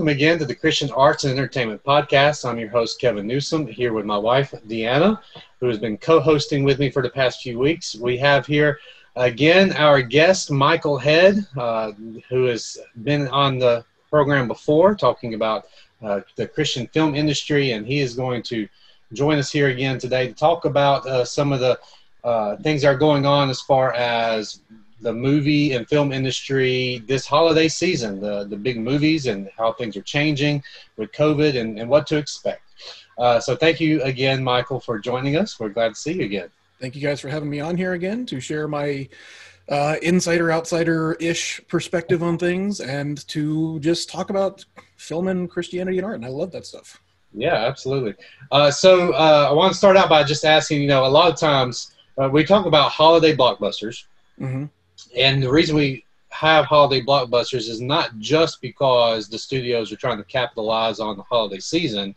welcome again to the Christian Arts and Entertainment Podcast. I'm your host, Kevin Newsom, here with my wife, Deanna, who has been co hosting with me for the past few weeks. We have here again our guest, Michael Head, uh, who has been on the program before talking about uh, the Christian film industry, and he is going to join us here again today to talk about uh, some of the uh, things that are going on as far as the movie and film industry this holiday season, the, the big movies and how things are changing with COVID and, and what to expect. Uh, so thank you again, Michael, for joining us. We're glad to see you again. Thank you guys for having me on here again to share my uh, insider outsider ish perspective on things and to just talk about film and Christianity and art. And I love that stuff. Yeah, absolutely. Uh, so uh, I want to start out by just asking you know, a lot of times uh, we talk about holiday blockbusters. Mm-hmm. And the reason we have holiday blockbusters is not just because the studios are trying to capitalize on the holiday season,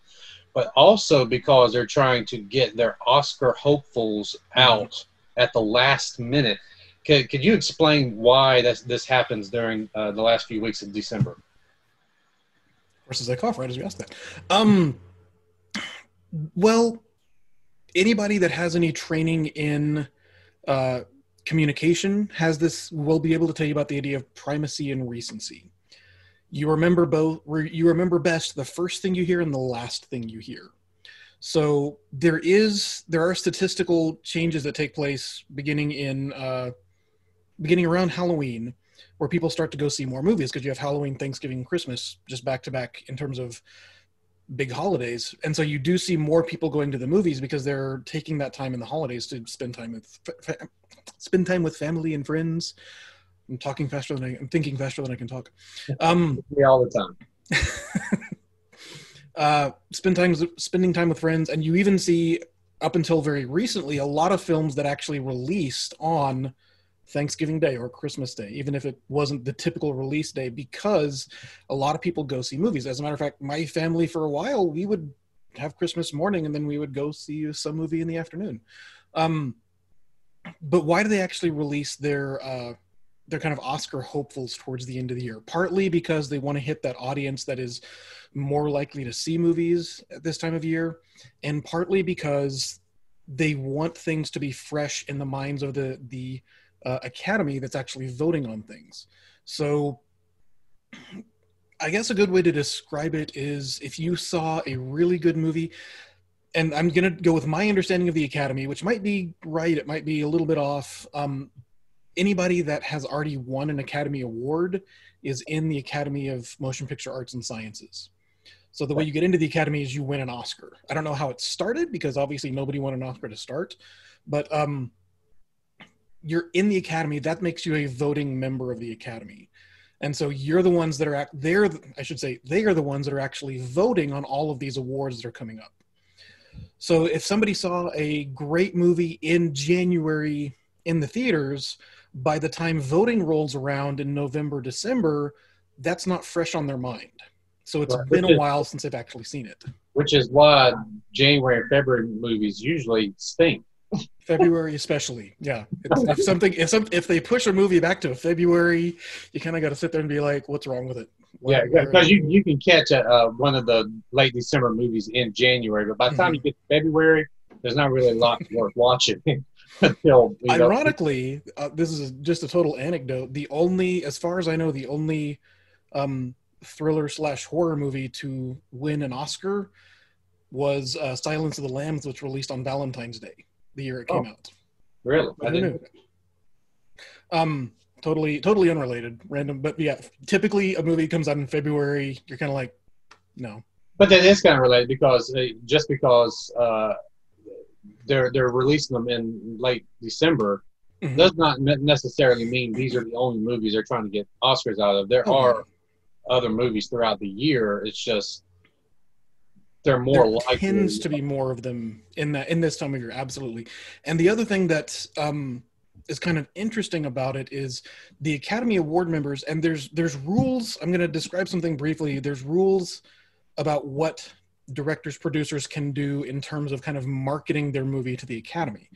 but also because they're trying to get their Oscar hopefuls out at the last minute. Could, could you explain why this, this happens during uh, the last few weeks of December? Of course, as I cough right as you ask that. Um, well, anybody that has any training in uh, communication has this will be able to tell you about the idea of primacy and recency. You remember both you remember best the first thing you hear and the last thing you hear. So there is there are statistical changes that take place beginning in uh, beginning around halloween where people start to go see more movies because you have halloween thanksgiving christmas just back to back in terms of big holidays. And so you do see more people going to the movies because they're taking that time in the holidays to spend time with spend time with family and friends. I'm talking faster than I, I'm thinking faster than I can talk. Um, Me all the time. uh, spend time spending time with friends, and you even see up until very recently a lot of films that actually released on Thanksgiving Day or Christmas Day, even if it wasn't the typical release day, because a lot of people go see movies. As a matter of fact, my family for a while we would have Christmas morning and then we would go see some movie in the afternoon. Um, but why do they actually release their uh, their kind of Oscar hopefuls towards the end of the year? Partly because they want to hit that audience that is more likely to see movies at this time of year, and partly because they want things to be fresh in the minds of the the uh, academy that's actually voting on things. So I guess a good way to describe it is if you saw a really good movie and I'm going to go with my understanding of the Academy, which might be right, it might be a little bit off. Um, anybody that has already won an Academy Award is in the Academy of Motion Picture Arts and Sciences. So the way you get into the Academy is you win an Oscar. I don't know how it started because obviously nobody won an Oscar to start, but um, you're in the Academy. That makes you a voting member of the Academy. And so you're the ones that are. They're I should say they are the ones that are actually voting on all of these awards that are coming up. So if somebody saw a great movie in January in the theaters, by the time voting rolls around in November, December, that's not fresh on their mind. So it's right. been a while since they've actually seen it. Which is why January and February movies usually stink. February especially, yeah. if something, if some, if they push a movie back to February, you kind of got to sit there and be like, "What's wrong with it?" yeah, because you, you can catch a, uh, one of the late December movies in January, but by the time mm-hmm. you get to February, there's not really a lot worth watching. until Ironically, uh, this is just a total anecdote. The only, as far as I know, the only um, thriller slash horror movie to win an Oscar was uh, Silence of the Lambs, which released on Valentine's Day, the year it came oh, out. Really? I didn't. Um, totally totally unrelated random but yeah typically a movie comes out in february you're kind of like no but that is kind of related because uh, just because uh, they're they're releasing them in late december mm-hmm. does not necessarily mean these are the only movies they're trying to get oscars out of there are other movies throughout the year it's just they're more there likely tends to be more of them in that in this time of year absolutely and the other thing that um is kind of interesting about it is the Academy Award members, and there's there's rules. I'm going to describe something briefly. There's rules about what directors producers can do in terms of kind of marketing their movie to the Academy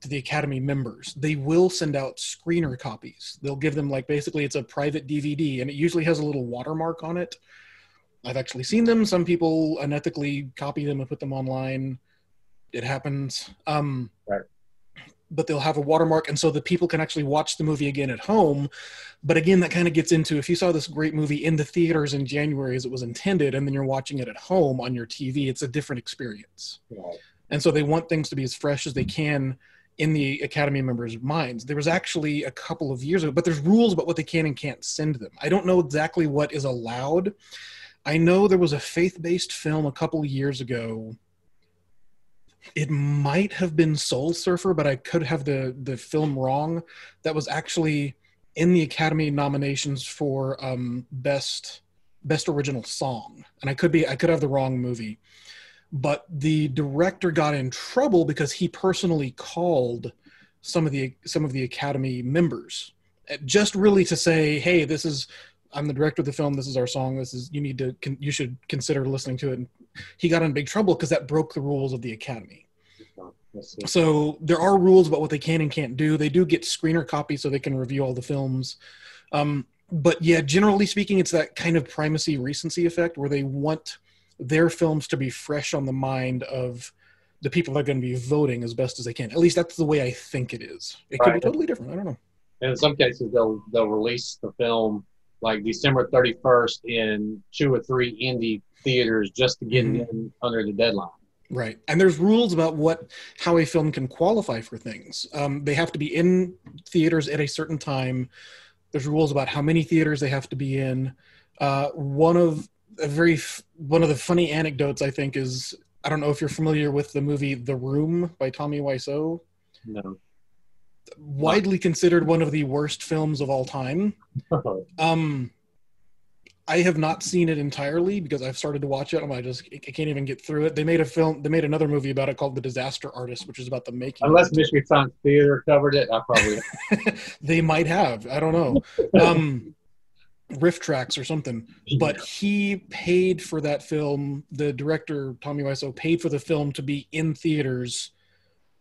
to the Academy members. They will send out screener copies. They'll give them like basically it's a private DVD and it usually has a little watermark on it I've actually seen them. Some people unethically copy them and put them online. It happens. Um, Right. But they'll have a watermark, and so the people can actually watch the movie again at home. But again, that kind of gets into if you saw this great movie in the theaters in January as it was intended, and then you're watching it at home on your TV, it's a different experience. Right. And so they want things to be as fresh as they can in the Academy members' minds. There was actually a couple of years ago, but there's rules about what they can and can't send them. I don't know exactly what is allowed. I know there was a faith based film a couple years ago. It might have been Soul Surfer, but I could have the, the film wrong. That was actually in the Academy nominations for um, best best original song, and I could be I could have the wrong movie but the director got in trouble because he personally called some of the some of the academy members uh, just really to say hey this is i'm the director of the film this is our song this is you need to con- you should consider listening to it and he got in big trouble because that broke the rules of the academy so there are rules about what they can and can't do they do get screener copies so they can review all the films um, but yeah generally speaking it's that kind of primacy recency effect where they want their films to be fresh on the mind of the people that are going to be voting as best as they can. At least that's the way I think it is. It could Right. be totally different. I don't know. And in some cases, they'll they'll release the film like December 31st in two or three indie theaters just to get Mhm. in under the deadline. Right. And there's rules about what how a film can qualify for things. Um, they have to be in theaters at a certain time. There's rules about how many theaters they have to be in. Uh, one of a very f- one of the funny anecdotes I think is I don't know if you're familiar with the movie The Room by Tommy Wiseau. No. Widely considered one of the worst films of all time. Um, I have not seen it entirely because I've started to watch it and I just I can't even get through it. They made a film. They made another movie about it called The Disaster Artist, which is about the making. Unless. Mystery Science Theater covered it, I probably they might have. I don't know. Um, RiffTrax or something. But he paid for that film. The director Tommy Wiseau paid for the film to be in theaters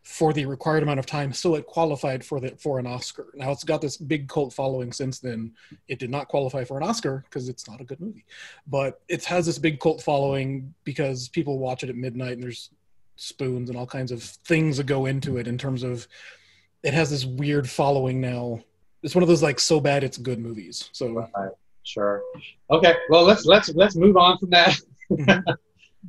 for the required amount of time, so it qualified for the for an Oscar. Now it's got this big cult following since then. It did not qualify for an Oscar because it's not a good movie, but it has this big cult following because people watch it at midnight and there's spoons and all kinds of things that go into it in terms of it has this weird following now. It's one of those like so bad it's good movies. So Right. Sure. Okay. Well, let's let's let's move on from that. Mm-hmm.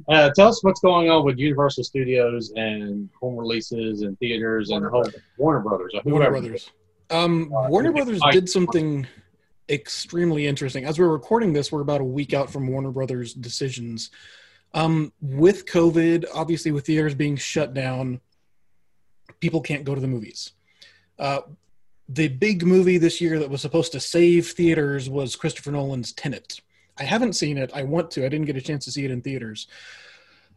Uh, tell us what's going on with Universal Studios and home releases and theaters and the whole Warner Brothers or Warner. Brothers. Um, Uh, Warner. Brothers did something extremely interesting. As we're recording this, we're about a week out from Warner Brothers' decisions. Um, with COVID, obviously, with theaters being shut down, people can't go to the movies. Uh, the big movie this year that was supposed to save theaters was Christopher Nolan's Tenet. I haven't seen it. I want to. I didn't get a chance to see it in theaters.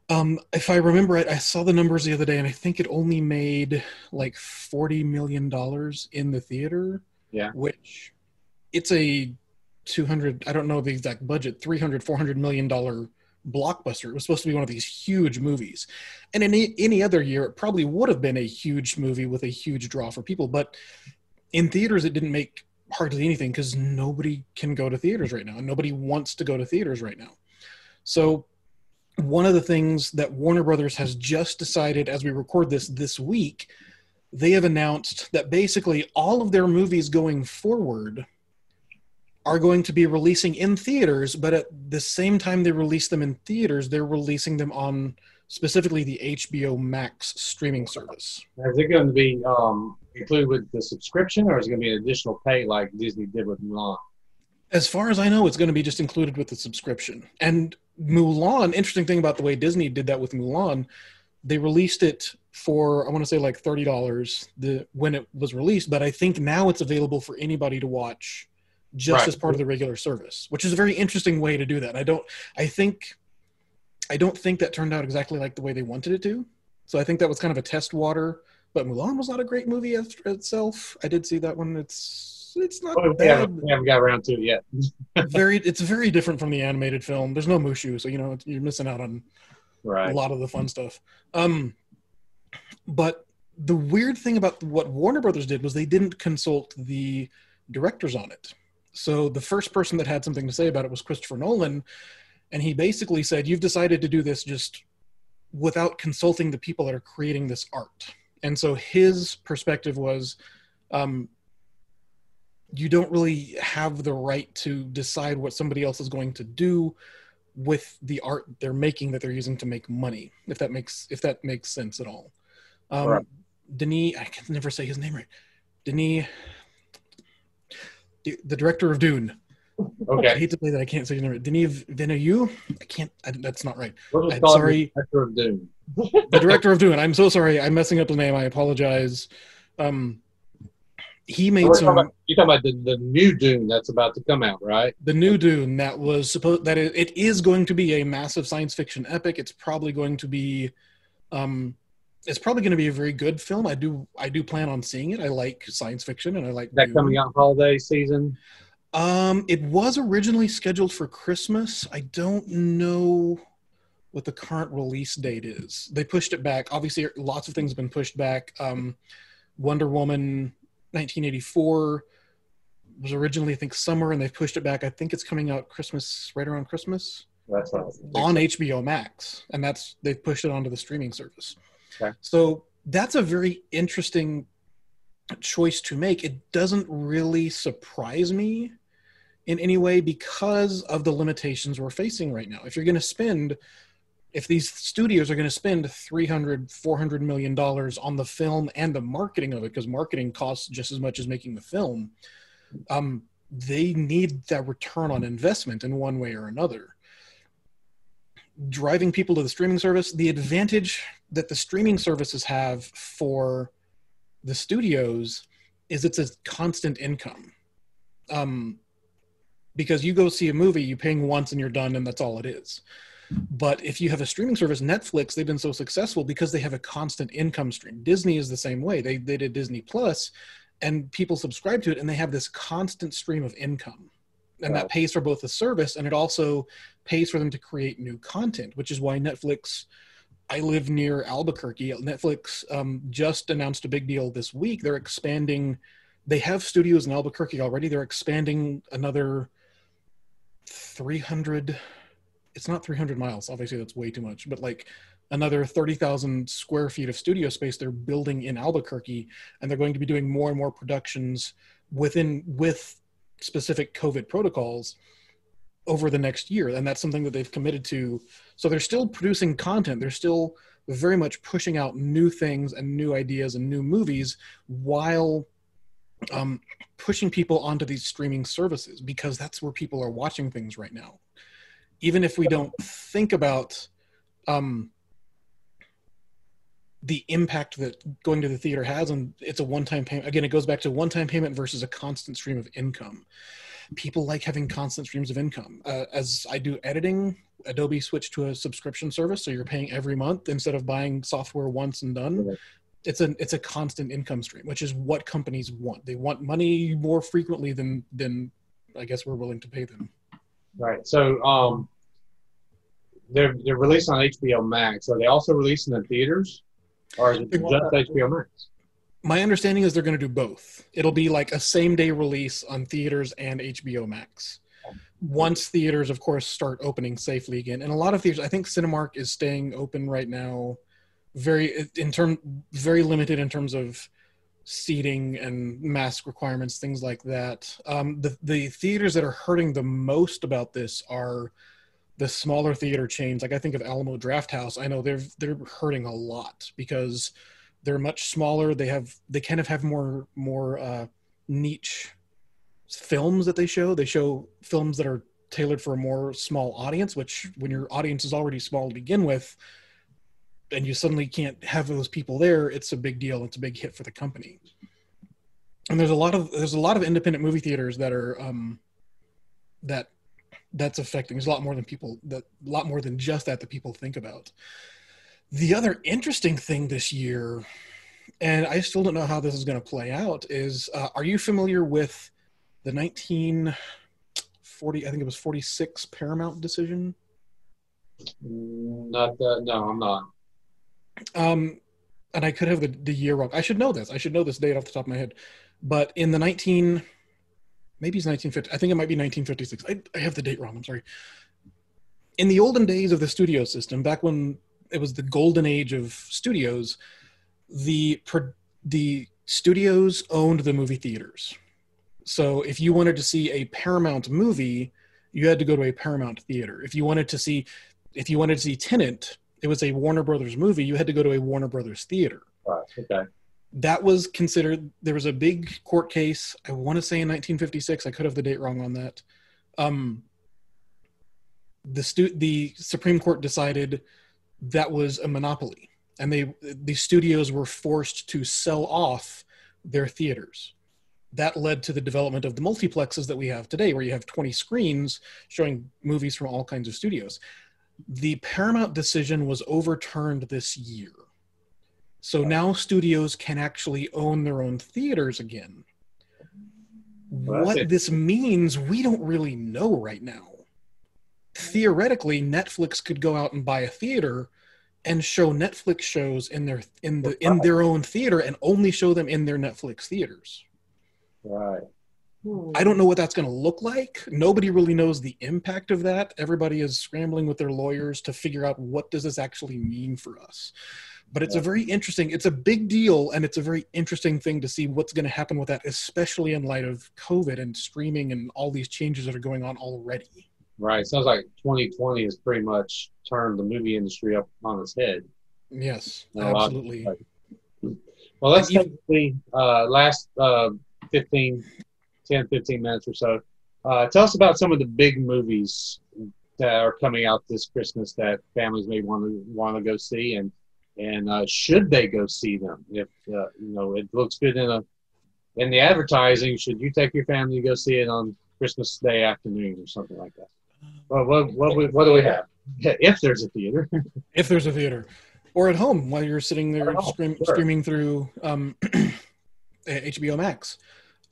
Um, if I remember it, I saw the numbers the other day, and I think it only made like forty million dollars in the theater. Yeah. which it's a two hundred. I don't know the exact budget. 300 400 million dollar blockbuster. It was supposed to be one of these huge movies, and in any, any other year, it probably would have been a huge movie with a huge draw for people. But in theaters, it didn't make hardly anything because nobody can go to theaters right now, and nobody wants to go to theaters right now. So one of the things that Warner Brothers has just decided as we record this this week, they have announced that basically all of their movies going forward are going to be releasing in theaters, but at the same time they release them in theaters, they're releasing them on specifically the HBO Max streaming service. Is it going to be um, included with the subscription, or is it going to be an additional pay like Disney did with Mulan? As far as I know, it's going to be just included with the subscription. And Mulan, interesting thing about the way Disney did that with Mulan, they released it for I want to say like thirty dollars the when it was released, but I think now it's available for anybody to watch just Right. as part of the regular service, which is a very interesting way to do that. I don't I think I don't think that turned out exactly like the way they wanted it to. So I think that was kind of a test water. But Mulan was not a great movie itself. I did see that one. It's it's not Oh, we, bad haven't, we haven't got around to it yet. very it's very different from the animated film there's no mushu so you know you're missing out on Right. a lot of the fun stuff um but the weird thing about what warner brothers did was they didn't consult the directors on it so the first person that had something to say about it was christopher nolan and he basically said, "You've decided to do this just without consulting the people that are creating this art." And so his perspective was, um, you don't really have the right to decide what somebody else is going to do with the art they're making that they're using to make money. If that makes if that makes sense at all. Um, Right. Denis, I can never say his name right. Denis, the, the director of Dune. I hate to say that I can't say his name. Denis Villeneuve. I can't. I, that's not right. We'll I'm sorry. the Director of Dune. The director of Dune. I'm so sorry. I'm messing up the name. I apologize. Um, he made some. talking about, you're talking about the, the new Dune that's about to come out, right? the new Dune that was supposed that it, it is going to be a massive science fiction epic. It's probably going to be, um, it's probably going to be a very good film. I do I do plan on seeing it. I like science fiction and I like that Dune. coming out holiday season? Um, it was originally scheduled for Christmas. I don't know what the current release date is. They pushed it back. Obviously, lots of things have been pushed back. Um, Wonder Woman 1984 was originally, I think, summer, and they've pushed it back. I think it's coming out Christmas, right around Christmas That's on HBO Max, and that's they've pushed it onto the streaming service. Okay. So that's a very interesting choice to make. It doesn't really surprise me in any way because of the limitations we're facing right now. If you're going to spend if these studios are going to spend 300 400 million dollars on the film and the marketing of it because marketing costs just as much as making the film um, they need that return on investment in one way or another driving people to the streaming service the advantage that the streaming services have for the studios is it's a constant income um, because you go see a movie you paying once and you're done and that's all it is. But if you have a streaming service netflix they've been so successful because they have a constant income stream. Disney is the same way. They, they did disney plus and people subscribe to it and they have this constant stream of income. And Wow. that pays for both the service and it also pays for them to create new content which is why netflix i live near albuquerque. Netflix um, just announced a big deal this week. They're expanding they have studios in albuquerque already. They're expanding another 300 it's not 300 miles obviously that's way too much but like another 30,000 square feet of studio space they're building in Albuquerque and they're going to be doing more and more productions within with specific covid protocols over the next year and that's something that they've committed to. So they're still producing content they're still very much pushing out new things and new ideas and new movies while um, pushing people onto these streaming services because that's where people are watching things right now. Even if we don't think about um, the impact that going to the theater has and it's a one-time payment. Again it goes back to one-time payment versus a constant stream of income. People like having constant streams of income. Uh, as i do editing adobe switched to a subscription service so you're paying every month instead of buying software once and done. It's a it's a constant income stream which is what companies want. They want money more frequently than than i guess we're willing to pay them. Right. So um, they're they're released on HBO Max. Are they also releasing in the theaters, or is it just HBO Max? my understanding is they're going to do both. It'll be like a same day release on theaters and hbo max. Once theaters of course start opening safely again. And a lot of theaters i think cinemark is staying open right now very in term very limited in terms of seating and mask requirements things like that. Um, the, the theaters that are hurting the most about this are the smaller theater chains. Like i think of alamo Drafthouse. i know they're they're hurting a lot because they're much smaller. They have they kind of have more more uh, niche films that they show. They show films that are tailored for a more small audience which when your audience is already small to begin with and you suddenly can't have those people there it's a big deal it's a big hit for the company and there's a lot of there's a lot of independent movie theaters that are um that that's affecting there's a lot more than people that a lot more than just that that people think about the other interesting thing this year and i still don't know how this is going to play out is uh, are you familiar with the 1940 i think it was 46 paramount decision Not that. No, I'm not. Um and i could have the, the year wrong. I should know this. I should know this date off the top of my head. But in the 19 maybe it's 1950 i think it might be 1956 i, I have the date wrong i'm sorry. In the olden days of the studio system, back when it was the golden age of studios, the the studios owned the movie theaters. So if you wanted to see a Paramount movie, you had to go to a Paramount theater. If you wanted to see if you wanted to see Tenet, it was a Warner Brothers movie, you had to go to a Warner Brothers theater. Right. Okay. That was considered there was a big court case, I want to say in 1956, I could have the date wrong on that. Um the stu- the Supreme Court decided that was a monopoly and they the studios were forced to sell off their theaters that led to the development of the multiplexes that we have today where you have 20 screens showing movies from all kinds of studios the paramount decision was overturned this year. So now studios can actually own their own theaters again. Well, what it. this means we don't really know right now. Theoretically netflix could go out and buy a theater and show netflix shows in their in the in their own theater and only show them in their netflix theaters. Right. I don't know what that's going to look like. Nobody really knows the impact of that. Everybody is scrambling with their lawyers to figure out what does this actually mean for us. But it's a very interesting it's a big deal and it's a very interesting thing to see what's going to happen with that especially in light of covid and streaming and all these changes that are going on already. Right. Sounds like 2020 has pretty much turned the movie industry up on its head. yes And a lot of- absolutely. Well, let's And the uh, last uh, 15, 10, 15 minutes or so. Uh, tell us about some of the big movies that are coming out this Christmas that families may want to want to go see, and and uh, should they go see them? If uh, you know it looks good in a in the advertising, should you take your family to go see it on Christmas Day afternoon or something like that? Well, what what what, what do we have? If there's a theater, if there's a theater or at home while you're sitting there home, stream, sure. streaming through um, hbo max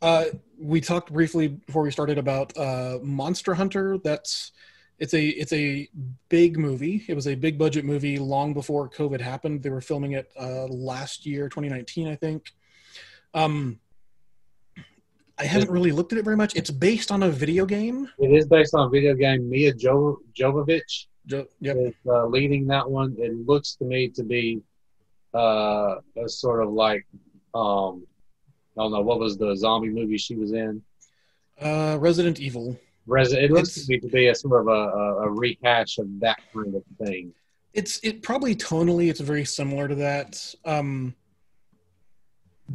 uh, we talked briefly before we started about uh, monster hunter that's it's a it's a big movie it was a big budget movie long before covid happened they were filming it uh, last year 2019 i think um, i haven't really looked at it very much it's based on a video game it is based on a video game. Mia jo- Jovovich Jo- yep. is uh, leading that one. It looks to me to be uh, a sort of like um, I don't know what was the zombie movie she was in. uh, resident evil. Res- it looks to be a sort of a, a, a rehash of that kind of thing. it's it probably tonally it's very similar to that. Um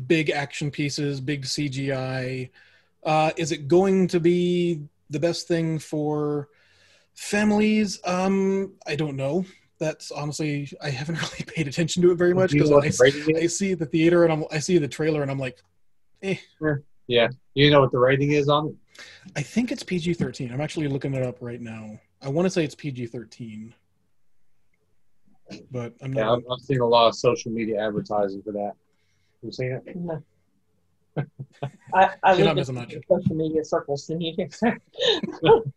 big action pieces big cgi uh is it going to be the best thing for families? Um i don't know. That's honestly i haven't really paid attention to it very much because I, I see the theater and I'm, i see the trailer and i'm like Yeah, you know what the rating is on it. i think it's pg-13 i'm actually looking it up right now i want to say it's pg-13 but i'm Yeah, not I've, I've seen a lot of social media advertising for that. You seen it? No. I, I You're not live in missing much. social media circles than you do.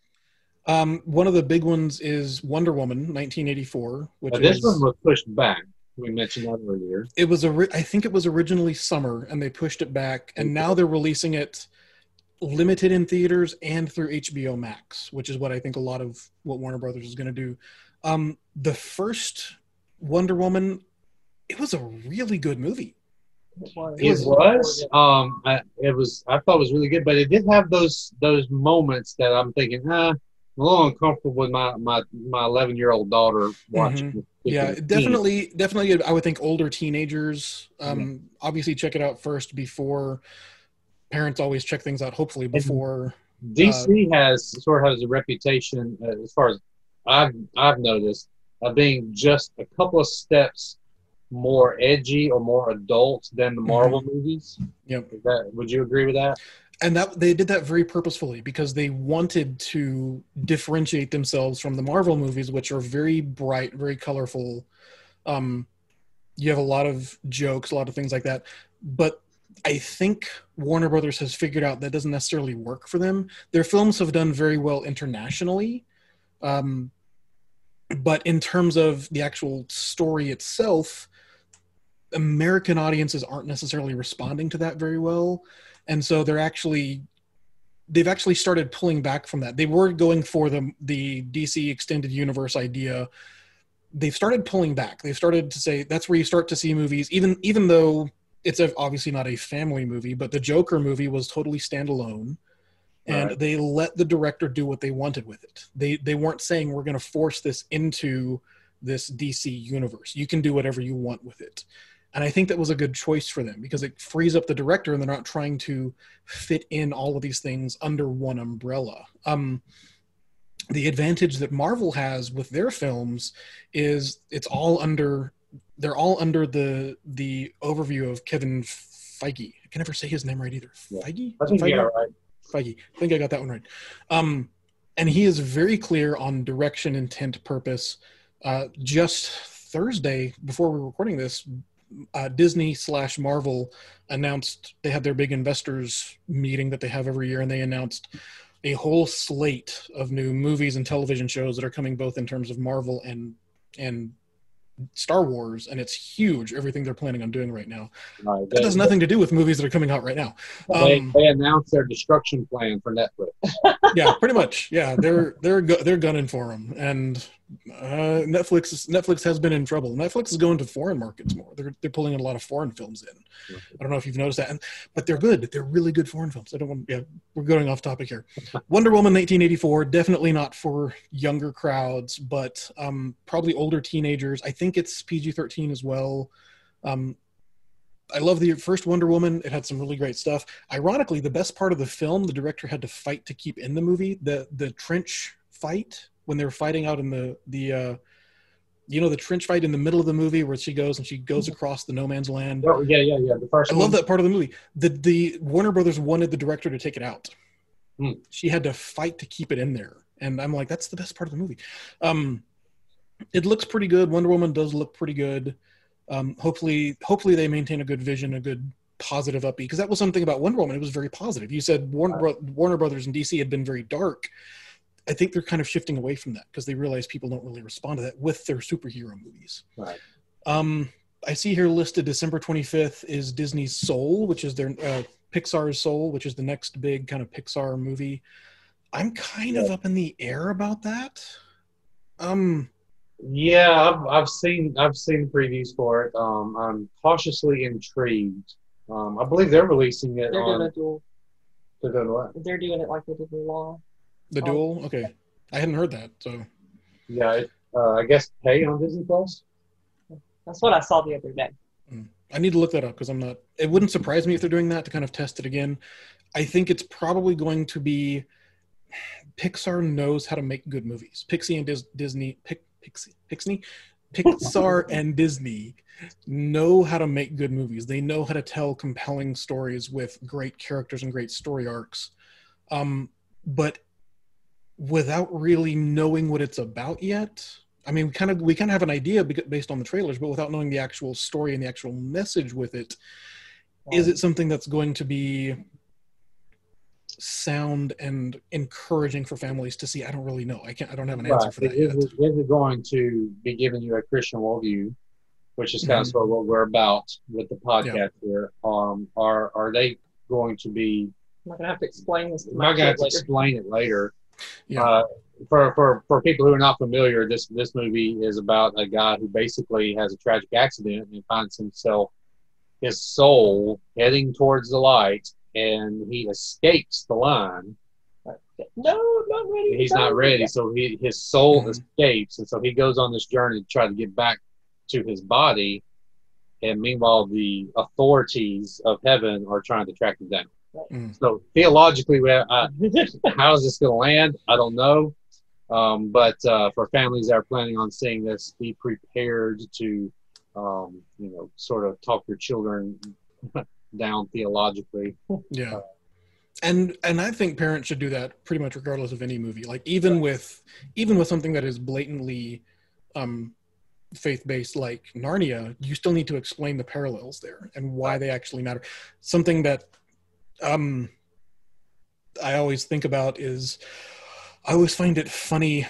Um, one of the big ones is Wonder Woman, 1984, which But this is, one was pushed back. We mentioned that earlier. it was a I think it was originally summer, and they pushed it back, and now they're releasing it limited in theaters and through HBO Max, which is what I think a lot of what Warner Brothers is going to do. Um, the first Wonder Woman, it was a really good movie. It was. It was. Um, I, it was. I thought it was really good, but it did have those those moments that I'm thinking, huh, I'm a little uncomfortable with my my my 11 year old daughter watching. Mm-hmm. Yeah, definitely, definitely. I would think older teenagers. Um, obviously, check it out first before. Parents always check things out. Hopefully, before. scene. DC has sort of has a reputation, uh, as far as I've I've noticed, of being just a couple of steps more edgy or more adult than the Marvel movies. Yep. That, would you agree with that? And that they did that very purposefully because they wanted to differentiate themselves from the Marvel movies, which are very bright, very colorful. Um, you have a lot of jokes, a lot of things like that. But I think Warner Brothers has figured out that doesn't necessarily work for them. Their films have done very well internationally, um, but in terms of the actual story itself, American audiences aren't necessarily responding to that very well and so they're actually they've actually started pulling back from that. They were going for the the DC extended universe idea. They've started pulling back. They've started to say that's where you start to see movies, even even though it's a, obviously not a family movie, but the Joker movie was totally standalone, and Right. they let the director do what they wanted with it. They they weren't saying we're going to force this into this DC universe. You can do whatever you want with it. And I think that was a good choice for them because it frees up the director and they're not trying to fit in all of these things under one umbrella. Um, the advantage that Marvel has with their films is it's all under they're all under the the overview of Kevin Feige. I can never say his name right either. Yeah. Feige? I think Feige? it right. Feige. I think I got that one right. Um, and he is very clear on direction, intent, purpose. Uh, just Thursday, before we're recording this, uh, Disney slash Marvel announced they had their big investors meeting that they have every year, and they announced a whole slate of new movies and television shows that are coming both in terms of Marvel and and Star Wars, and it's huge. Everything they're planning on doing right now. Right. That They, has nothing to do with movies that are coming out right now. they, Um, they announced their destruction plan for Netflix. yeah, pretty much. Yeah, they're they're they're gunning for them, and uh, Netflix Netflix has been in trouble. Netflix is going to foreign markets more. They're they're pulling in a lot of foreign films in. I don't know if you've noticed that, and, but they're good. They're really good foreign films. I don't want. Yeah, we're going off topic here. Wonder Woman 1984, definitely not for younger crowds, but um, probably older teenagers. I think it's PG-13 as well. Um, I love the first Wonder Woman. It had some really great stuff. Ironically, the best part of the film, the director had to fight to keep in the movie. The the trench fight when they were fighting out in the the uh, you know the trench fight in the middle of the movie where she goes and she goes across the no man's land. Oh, yeah, yeah, yeah. The first I one. love that part of the movie. The the Warner Brothers wanted the director to take it out. Hmm. She had to fight to keep it in there, and I'm like, that's the best part of the movie. Um, it looks pretty good. Wonder Woman does look pretty good. Um, hopefully, hopefully they maintain a good vision, a good positive upbeat. Because that was something about Wonder Woman. It was very positive. You said Warner Bro- Warner Brothers and DC had been very dark. I think they're kind of shifting away from that because they realize people don't really respond to that with their superhero movies. Right. Um, I see here listed December 25th is Disney's Soul, which is their uh, Pixar's Soul, which is the next big kind of Pixar movie. I'm kind of up in the air about that. Um, Yeah, I've, I've seen I've seen previews for it. Um, I'm cautiously intrigued. Um, I believe they're releasing it They're doing a dual. they're doing what? They're doing it like they did Mulan. The Oh. duel. Okay, I hadn't heard that. So Yeah, it, uh, I guess pay on Disney Plus. That's what I saw the other day. I need to look that up because I'm not. It wouldn't surprise me if they're doing that to kind of test it again. I think it's probably going to be. Pixar knows how to make good movies. Pixie and Dis- Disney, Pic, Pixie, Pixney, Pixar and Disney know how to make good movies. They know how to tell compelling stories with great characters and great story arcs. Um, but without really knowing what it's about yet, I mean, we kind of we kind of have an idea based on the trailers, but without knowing the actual story and the actual message with it, is it something that's going to be sound and encouraging for families to see? I don't really know. I can't. I don't have an answer Right. for that Is, yet. it, is it going to be giving you a Christian worldview, which is kind of Mhm. sort of what we're about with the podcast here? Um, are are they going to be? I'm not gonna have to explain this to I'm my not going to have kid to later. explain it later. Yeah. Uh, for, for for people who are not familiar, this this movie is about a guy who basically has a tragic accident and finds himself his soul heading towards the light, and he escapes the line. No, not ready. He's no. not ready, so he his soul Mhm. escapes, and so he goes on this journey to try to get back to his body. And meanwhile, the authorities of heaven are trying to track him down. Mm. So theologically, uh, how is this going to land? I don't know. Um, but uh, for families that are planning on seeing this, be prepared to, um, you know, sort of talk your children down theologically. Yeah. And and I think parents should do that pretty much regardless of any movie. Like even with even with something that is blatantly um faith-based like Narnia, you still need to explain the parallels there and why they actually matter. Something that um I always think about is I always find it funny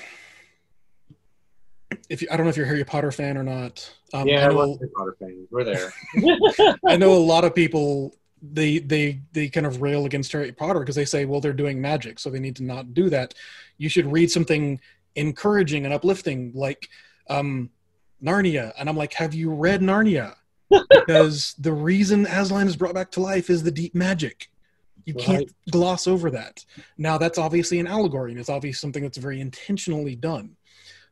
if you, I don't know if you're a Harry Potter fan or not. Um, yeah, I know, Harry Potter fans. We're there. I know a lot of people they they they kind of rail against Harry Potter because they say, well, they're doing magic, so they need to not do that. You should read something encouraging and uplifting, like um, Narnia. And I'm like, have you read Narnia? because the reason Aslan is brought back to life is the deep magic. You can't gloss over that. Now that's obviously an allegory, and it's obviously something that's very intentionally done.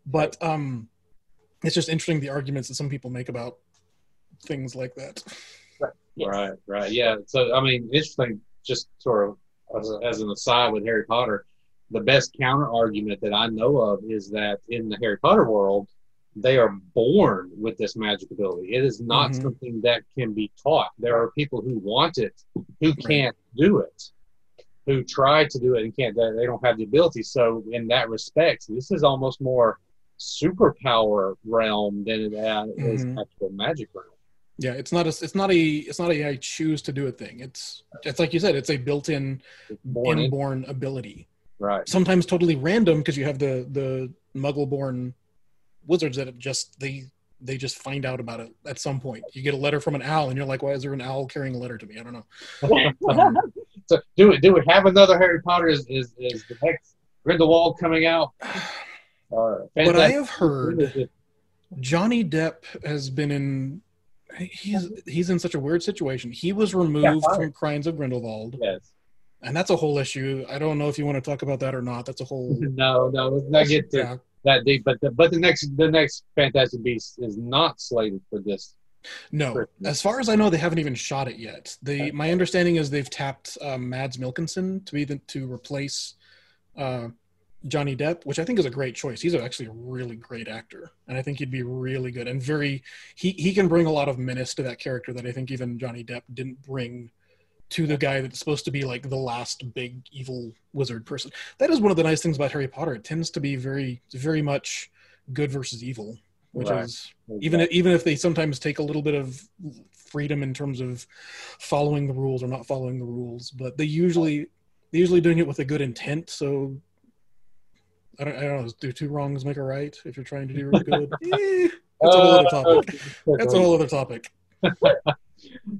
But um, it's just interesting the arguments that some people make about things like that. Yes. Right, right. Yeah. So, I mean, interesting, just sort of as, a, as an aside with Harry Potter, the best counter argument that I know of is that in the Harry Potter world, they are born with this magic ability. It is not Mhm. something that can be taught. There are people who want it, who can't do it, who try to do it and can't. They they don't have the ability. So, in that respect, this is almost more superpower realm than it uh, is Mhm. actual magic realm. Yeah, it's not a it's not a it's not a I choose to do a thing. It's it's like you said, it's a built-in It's born in, ability. right. Sometimes totally random because you have the the Muggle-born wizards that just they they just find out about it at some point. You get a letter from an owl, and you're like, "Why is there an owl carrying a letter to me?" I don't know. Um, So do it. do we have another Harry Potter? Is is, is the next Grindelwald coming out? Or what I have heard, Johnny Depp has been in. He's he's in such a weird situation. He was removed fine. from Crimes of Grindelwald, Yes. and that's a whole issue. I don't know if you want to talk about that or not. That's a whole. No, no, let's not get to Yeah. That deep. But the, but the next the next Fantastic Beast is not slated for this. No, Christmas. as far as I know, they haven't even shot it yet. The my understanding is they've tapped um, Mads Mikkelsen to be the, to replace uh, Johnny Depp, which I think is a great choice. He's actually a really great actor, and I think he'd be really good and very he he can bring a lot of menace to that character that I think even Johnny Depp didn't bring to the guy that's supposed to be like the last big evil wizard person. That is one of the nice things about Harry Potter. It tends to be very very much good versus evil, which Right. is even if, even if they sometimes take a little bit of freedom in terms of following the rules or not following the rules but they usually they usually doing it with a good intent so I don't, I don't know do two wrongs make a right if you're trying to do really good Eh, that's a whole other topic that's a whole other topic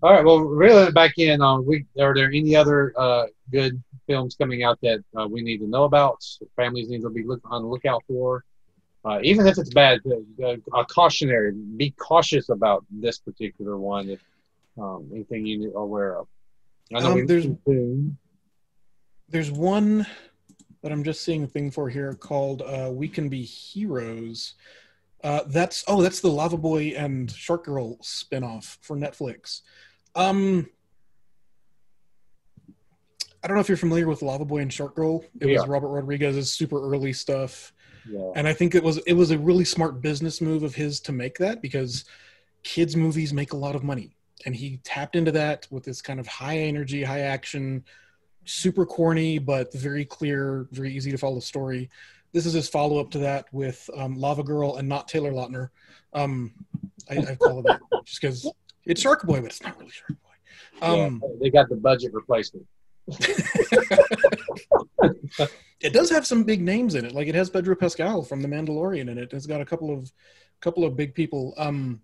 All right. Well, really back in, um, we are there any other uh, good films coming out that uh, we need to know about? Families need to be look, on the lookout for, uh, even if it's bad. Uh, a cautionary: be cautious about this particular one. If um, anything you are aware of. I know Um, there's- one that i'm just seeing a thing for here called uh, we can be heroes uh, that's oh that's the lava boy and shark girl spin-off for netflix. Um i don't know if you're familiar with lava boy and shark girl. It We was robert rodriguez's super early stuff. Yeah. and i think it was it was a really smart business move of his to make that because kids movies make a lot of money. And he tapped into that with this kind of high energy high action super corny but very clear very easy to follow story this is his follow-up to that with um, lava girl and not taylor lautner um, I, I call it that just because it's shark boy but it's not really shark boy um, yeah, they got the budget replacement. it does have some big names in it. Like it has Pedro Pascal from The Mandalorian in it. It's got a couple of couple of big people. Um,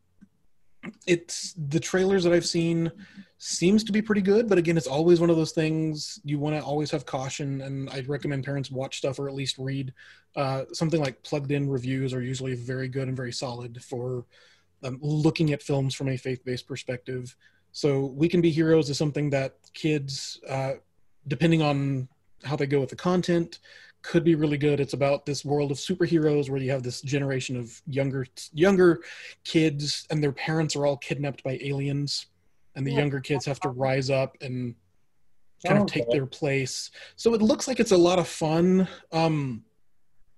it's the trailers that I've seen seems to be pretty good, but again, it's always one of those things you want to always have caution. And I'd recommend parents watch stuff or at least read uh, something like plugged in reviews are usually very good and very solid for um, looking at films from a faith based perspective. So we can be heroes is something that kids, uh, depending on how they go with the content could be really good it's about this world of superheroes where you have this generation of younger younger kids and their parents are all kidnapped by aliens and the Yeah. younger kids have to rise up and kind of take Okay. their place so it looks like it's a lot of fun um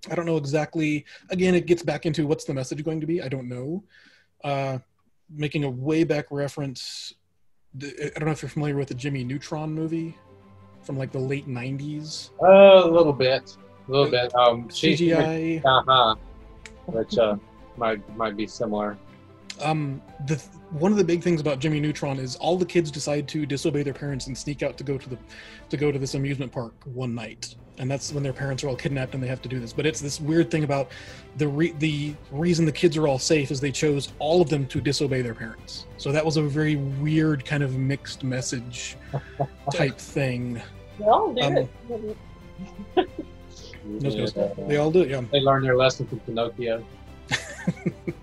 i don't know exactly again it gets back into what's the message going to be i don't know uh making a way back reference i don't know if you're familiar with the jimmy neutron movie from like the late 90s Uh, a little bit, a little bit. Um, CGI. Uh-huh. Which uh, might might be similar. Um, the one of the big things about Jimmy Neutron is all the kids decide to disobey their parents and sneak out to go to the to go to this amusement park one night, and that's when their parents are all kidnapped and they have to do this. But it's this weird thing about the re- the reason the kids are all safe is they chose all of them to disobey their parents. So that was a very weird kind of mixed message type thing. They all do Um, it. Yeah. They all do, it, yeah. They learned their lesson from Pinocchio.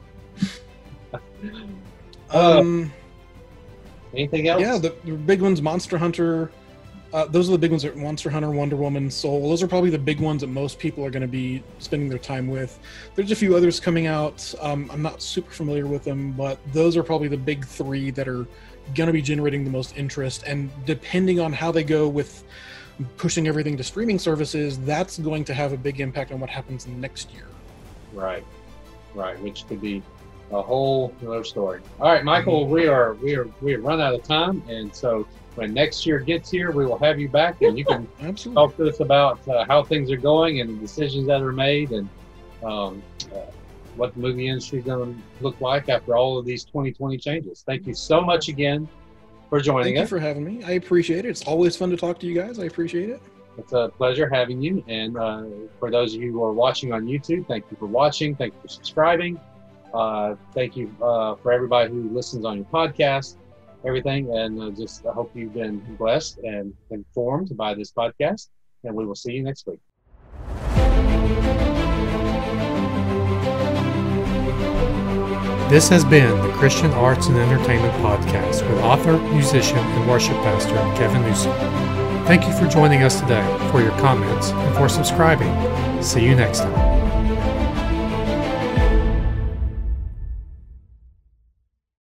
Uh, Um, Anything else? yeah, the, the big ones, Monster Hunter. Uh, those are the big ones: Monster Hunter, Wonder Woman, Soul. Those are probably the big ones that most people are going to be spending their time with. There's a few others coming out. Um, I'm not super familiar with them, but those are probably the big three that are going to be generating the most interest. And depending on how they go with pushing everything to streaming services, that's going to have a big impact on what happens next year. Right, right, which could be a whole other story. All right, Michael, we are we are we have run out of time, and so when next year gets here, we will have you back, and you can talk to us about uh, how things are going and the decisions that are made, and um, uh, what the movie industry is going to look like after all of these 2020 changes. Thank you so much again for joining Thank you us. for having me. I appreciate it. It's always fun to talk to you guys. I appreciate it. It's a pleasure having you. And uh, for those of you who are watching on YouTube, thank you for watching. Thank you for subscribing. Uh, thank you uh, for everybody who listens on your podcast, everything. And uh, just I hope you've been blessed and informed by this podcast. And we will see you next week. This has been the Christian Arts and Entertainment Podcast with author, musician, and worship pastor Kevin Newsom. Thank you for joining us today, for your comments, and for subscribing. See you next time.